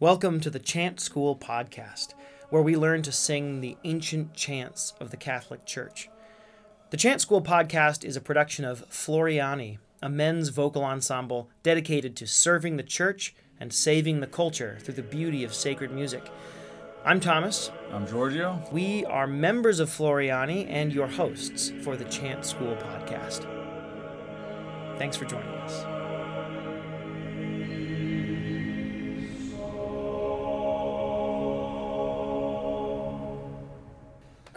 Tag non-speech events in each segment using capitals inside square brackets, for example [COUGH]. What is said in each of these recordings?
Welcome to the Chant School podcast, where we learn to sing the ancient chants of the Catholic Church. The Chant School podcast is a production of Floriani, a men's vocal ensemble dedicated to serving the church and saving the culture through the beauty of sacred music. I'm Thomas. I'm Giorgio. We are members of Floriani and your hosts for the Chant School podcast. Thanks for joining us.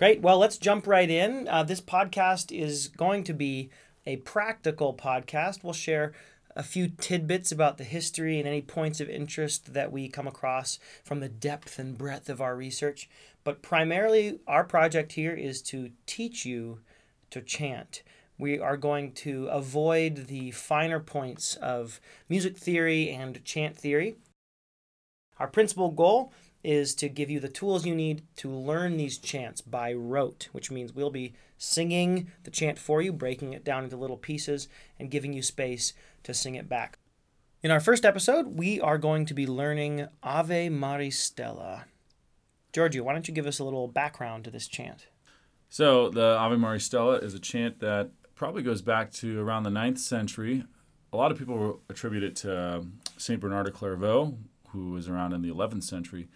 Great. Well, let's jump right in. Uh, this podcast is going to be a practical podcast. We'll share a few tidbits about the history and any points of interest that we come across from the depth and breadth of our research. But primarily, our project here is to teach you to chant. We are going to avoid the finer points of music theory and chant theory. Our principal goal is to give you the tools you need to learn these chants by rote, which means we'll be singing the chant for you, breaking it down into little pieces, and giving you space to sing it back. In our first episode, we are going to be learning Ave Maris Stella. Giorgio, why don't you give us a little background to this chant? So, the Ave Maris Stella is a chant that probably goes back to around the 9th century. A lot of people attribute it to um, St. Bernard of Clairvaux, who was around in the 11th century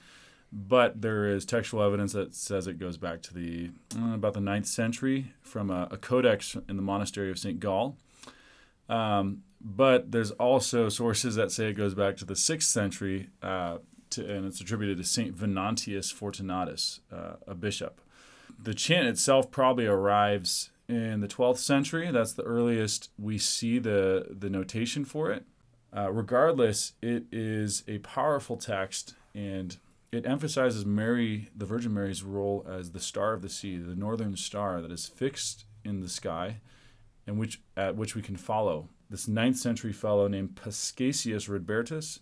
but there is textual evidence that says it goes back to the uh, about the 9th century from a, a, codex in the monastery of St. Gall. Um, but there's also sources that say it goes back to the 6th century, uh, to, and it's attributed to St. Venantius Fortunatus, uh, a bishop. The chant itself probably arrives in the 12th century. That's the earliest we see the, the notation for it. Uh, regardless, it is a powerful text and it emphasizes Mary, the Virgin Mary's role as the star of the sea, the northern star that is fixed in the sky, and which at which we can follow. This ninth century fellow named Paschasius Radbertus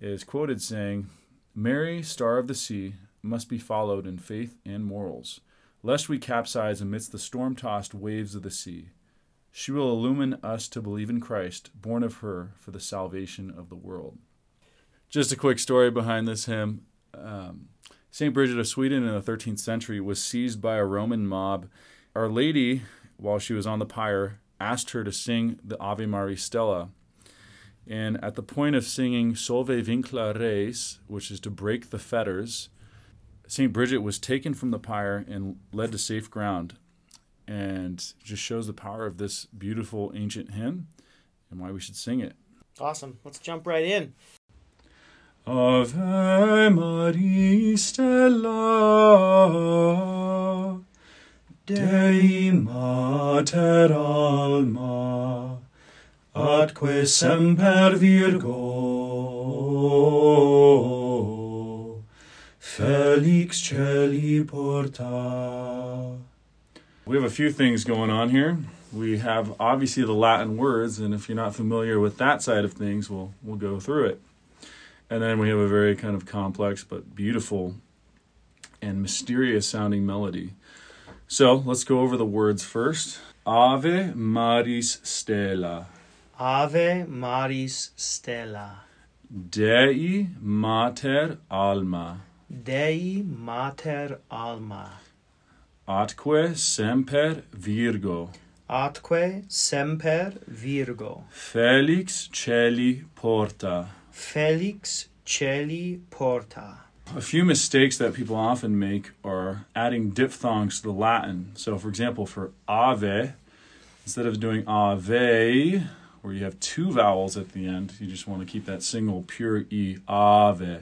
is quoted saying, "Mary, star of the sea, must be followed in faith and morals, lest we capsize amidst the storm-tossed waves of the sea. She will illumine us to believe in Christ, born of her for the salvation of the world." Just a quick story behind this hymn um, St. Bridget of Sweden in the 13th century was seized by a Roman mob. Our Lady, while she was on the pyre, asked her to sing the Ave Maris Stella. And at the point of singing Solve Vincula Res, which is to break the fetters, St. Bridget was taken from the pyre and led to safe ground. And just shows the power of this beautiful ancient hymn and why we should sing it. Awesome. Let's jump right in. Ave Maris Stella Dei Mater Alma atque semper Virgo Felix Celi porta We have a few things going on here. We have obviously the Latin words, and if you're not familiar with that side of things, we'll we'll go through it. And then we have a very kind of complex but beautiful and mysterious sounding melody. So let's go over the words first. Ave Maris Stella. Ave Maris Stella. Dei Mater Alma. Dei Mater Alma. Atque Semper Virgo. Atque Semper Virgo. Felix Celi Porta. Felix Celi Porta. A few mistakes that people often make are adding diphthongs to the Latin. So, for example, for ave, instead of doing ave, where you have two vowels at the end, you just want to keep that single pure E. Ave,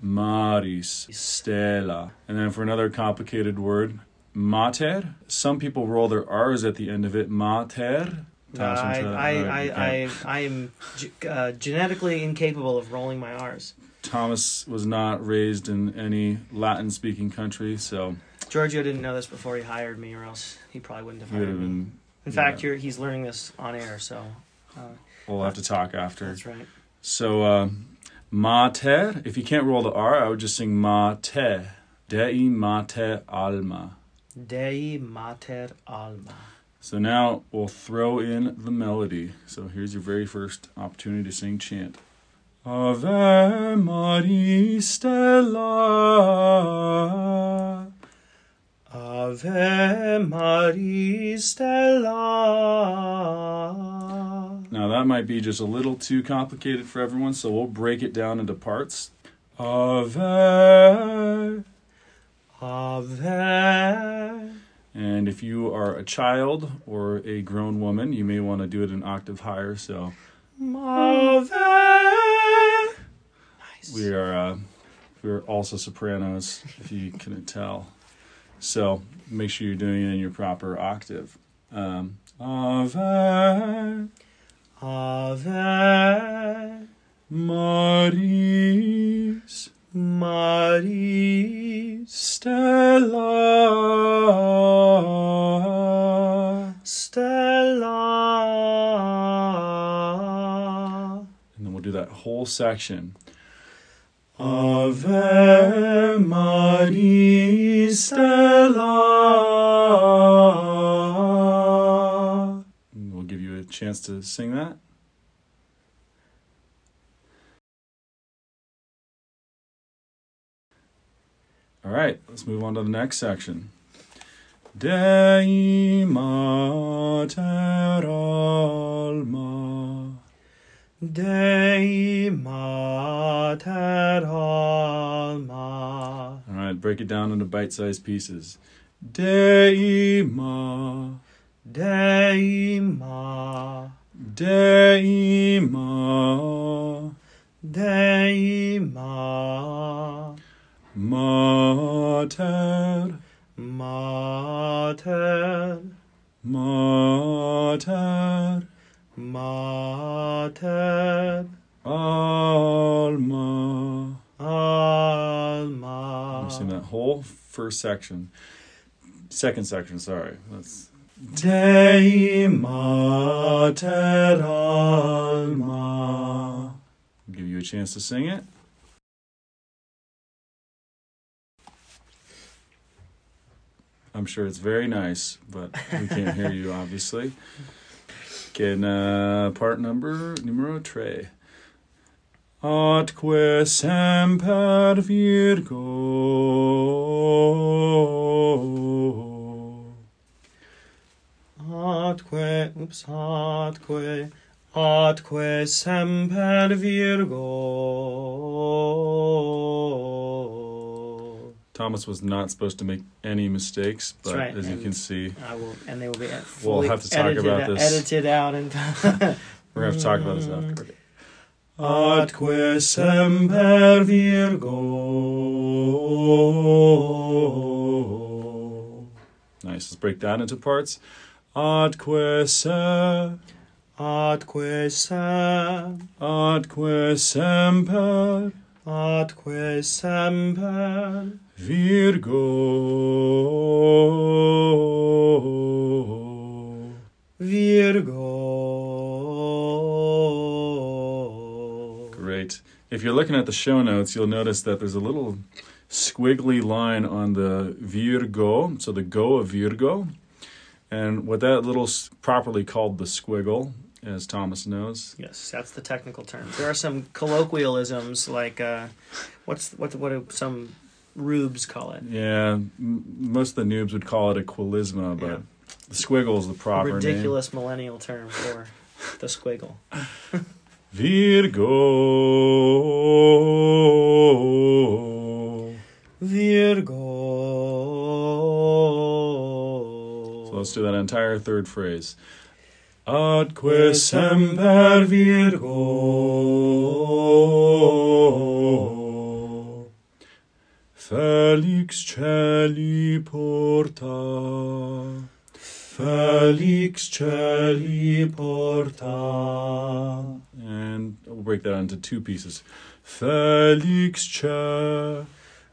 Maris, Stella. And then for another complicated word, mater, some people roll their R's at the end of it, mater. No, I, I, I, I, am uh, genetically incapable of rolling my R's. Thomas was not raised in any Latin speaking country, so. Giorgio didn't know this before he hired me, or else he probably wouldn't have hired me. Been, in fact, you're, he's learning this on air, so. Uh, we'll have to talk after. That's right. So, uh, mater, if you can't roll the R, I would just sing mater. Dei mater alma. Dei mater alma. So now we'll throw in the melody. So here's your very first opportunity to sing chant. Ave Maris Stella. Ave Maris Stella. Now, that might be just a little too complicated for everyone, so we'll break it down into parts. Ave. Ave. And if you are a child or a grown woman, you may want to do it an octave higher. So Ave. Nice. we are uh, we're also sopranos, if you couldn't tell. So make sure you're doing it in your proper octave. Um, Ave. Ave. Maris. Maris. Stella. Stella. and then we'll do that whole section. Ave Maris Stella. And we'll give you a chance to sing that. All right, let's move on to the next section. Dei mater alma. Dei mater alma. All right, break it down into bite-sized pieces. Dei ma. Dei ma. Dei ma. Dei ma. Mater. Mater. Mater. Mater. Alma. Alma. I'm sing that whole first section. Second section, sorry. Let's Dei mater alma. give you a chance to sing it. I'm sure it's very nice, but we can't hear you, obviously. And, uh, part number numero tre. Atque semper Virgo. Atque, oops, atque, atque semper Virgo. Thomas was not supposed to make any mistakes, but right, as you can see, I will, and they will be We'll have to talk edited, about this. edited out and. [LAUGHS] we're gonna have to talk about this after. Mm-hmm. Atque semper Virgo. Nice. Let's break that into parts. Atque se. Atque sem, Atque semper atque semper, Virgo. Virgo. Great. If you're looking at the show notes, you'll notice that there's a little squiggly line on the Virgo, so the go of Virgo. And what that little properly called the squiggle, as Thomas knows. Yes, that's the technical term. There are some colloquialisms like, uh, what's what what do some rubes call it? Yeah, m- most of the noobs would call it a quilisma, but Yeah. the squiggle is the A proper name. ridiculous millennial term for the squiggle. [LAUGHS] Virgo. Virgo. So let's do that entire third phrase. Atque semper Virgo. Felix celi porta. Felix celi porta. And we'll break that into two pieces. Felix ce.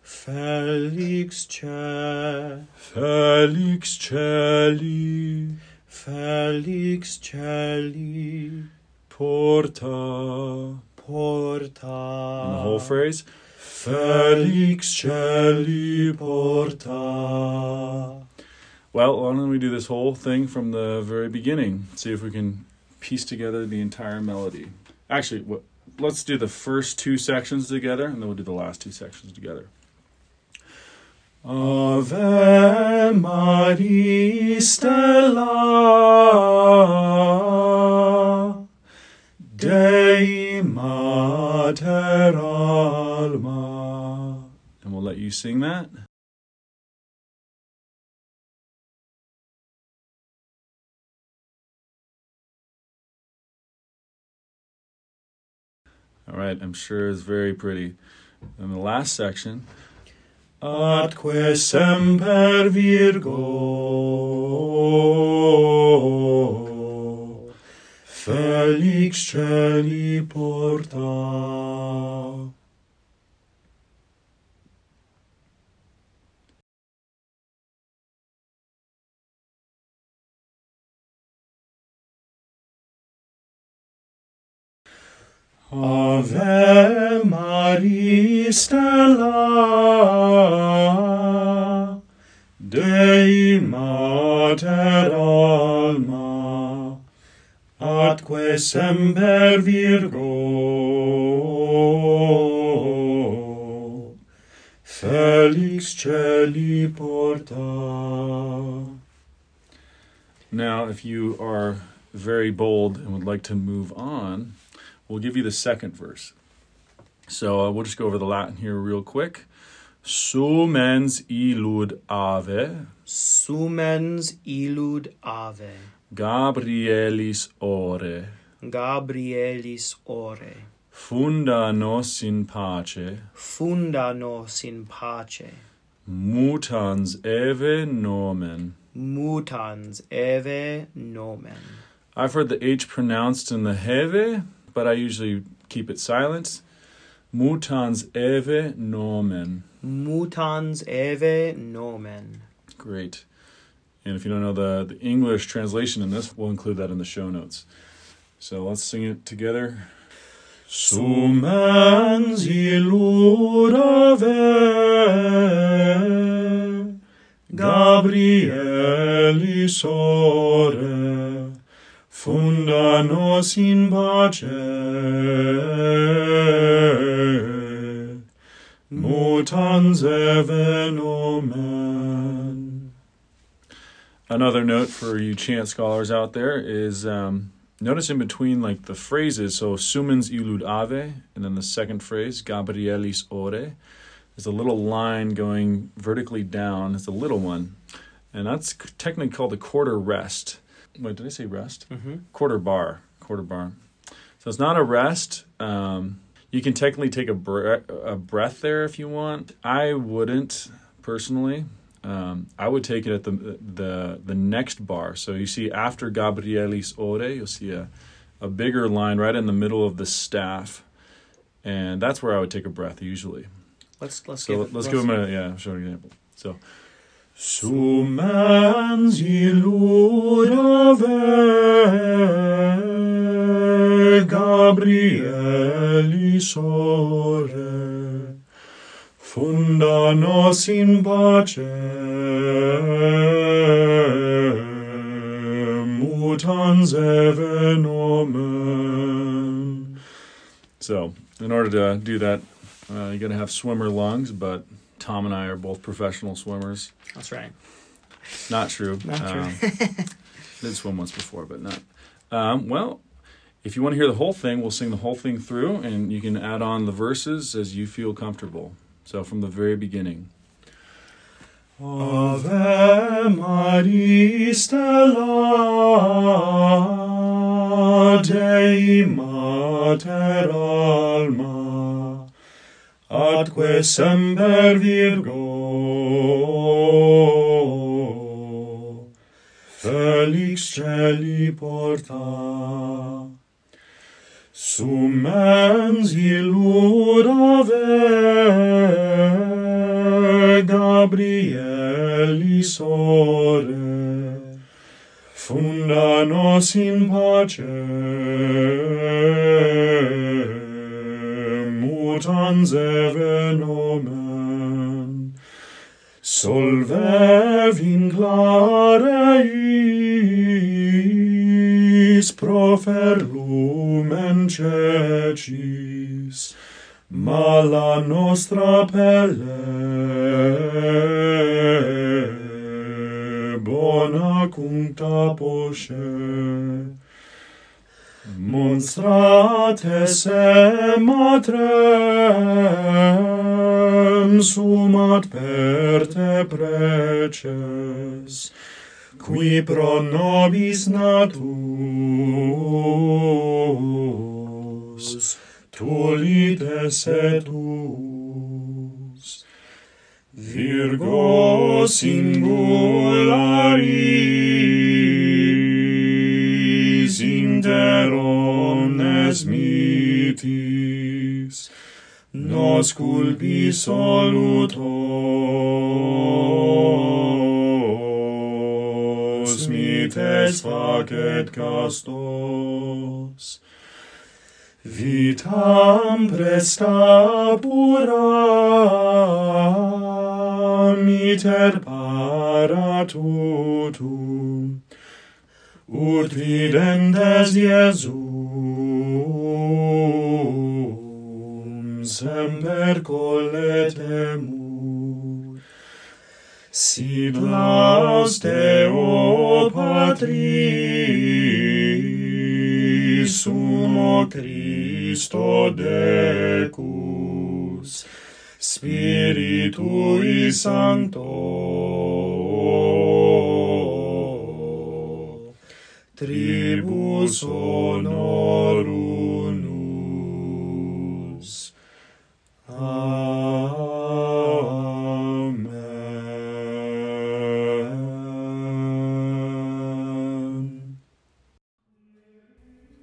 Felix ce, Felix celi Felix celi, porta. porta. And the whole phrase. Felix celi porta. Well, why don't we do this whole thing from the very beginning? See if we can piece together the entire melody. Actually, what let's do the first two sections together, and then we'll do the last two sections together. Ave Maris Stella Dei Mater Alma. And we'll let you sing that. All right, I'm sure it's very pretty. And the last section, atque semper virgo. Felix celi porta. Ave Maris Stella Dei Mater Alma Atque semper Virgo Felix celi porta Now, if you are very bold and would like to move on, we'll give you the second verse. So uh, we'll just go over the Latin here real quick. Sumens illud ave, Sumens illud ave, Gabrielis ore, Gabrielis ore, funda nos in pace, funda nos in pace, mutans eve nomen. mutans eve nomen. I've heard the H pronounced in the heve, but I usually keep it silent. Mutans eve nomen. Mutans eve nomen. Great. And if you don't know the, the English translation in this, we'll include that in the show notes. So let's sing it together. Sumens illud ave Gabrielis in pace Mutans eve nomen Another note for you chant scholars out there is um, notice in between like the phrases, so sumens illud ave, and then the second phrase, Gabrielis ore, there's a little line going vertically down. It's a little one. And that's technically called a quarter rest. Wait, did I say rest? Mm-hmm. Quarter bar. Quarter bar. So it's not a rest. Um, you can technically take a, bre- a breath there if you want. I wouldn't personally. Um, I would take it at the the the next bar. So you see after Gabrielis ore, you'll see a, a bigger line right in the middle of the staff, and that's where I would take a breath usually. Let's let's So give, let's give them a yeah, show an example. So Sumens illud ave Gabrielis ore Funda nos in pace Mutans so in order to do that, uh, you got to have swimmer lungs. But Tom and I are both professional swimmers. That's right. Not true. Not true. Um, did swim once before, but not. Um, well, if you want to hear the whole thing, we'll sing the whole thing through, and you can add on the verses as you feel comfortable. So from the very beginning. Ave Maris Stella Dei Mater Alma atque semper virgo. Felix celi porta. Summens illuda ve gabrieli sore. Funda nos in pace. utans even omen. Solvev in clare is profer lumen cecis, ma la nostra pelle bona cum tapo monstrate se matrem sumat per te preces, qui pro nobis natus tulites et us. Virgo singularis, inter omnes mitis, nos culpi solutos, mites facet castos, vitam prestaburam, miter paratum, ut videndes Iesum semper colletemur. Si plaus Deo Patris, sumo Christo Decus, Spiritui Sancto, tribus honor unus. Amen.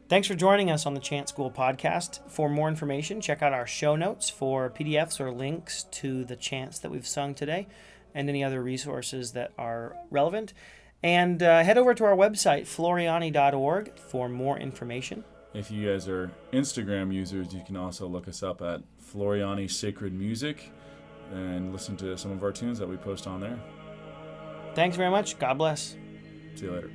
Thanks for joining us on the Chant School podcast. For more information, check out our show notes for PDFs or links to the chants that we've sung today and any other resources that are relevant. And uh, head over to our website, floriani.org, for more information. If you guys are Instagram users, you can also look us up at Floriani Sacred Music and listen to some of our tunes that we post on there. Thanks very much. God bless. See you later.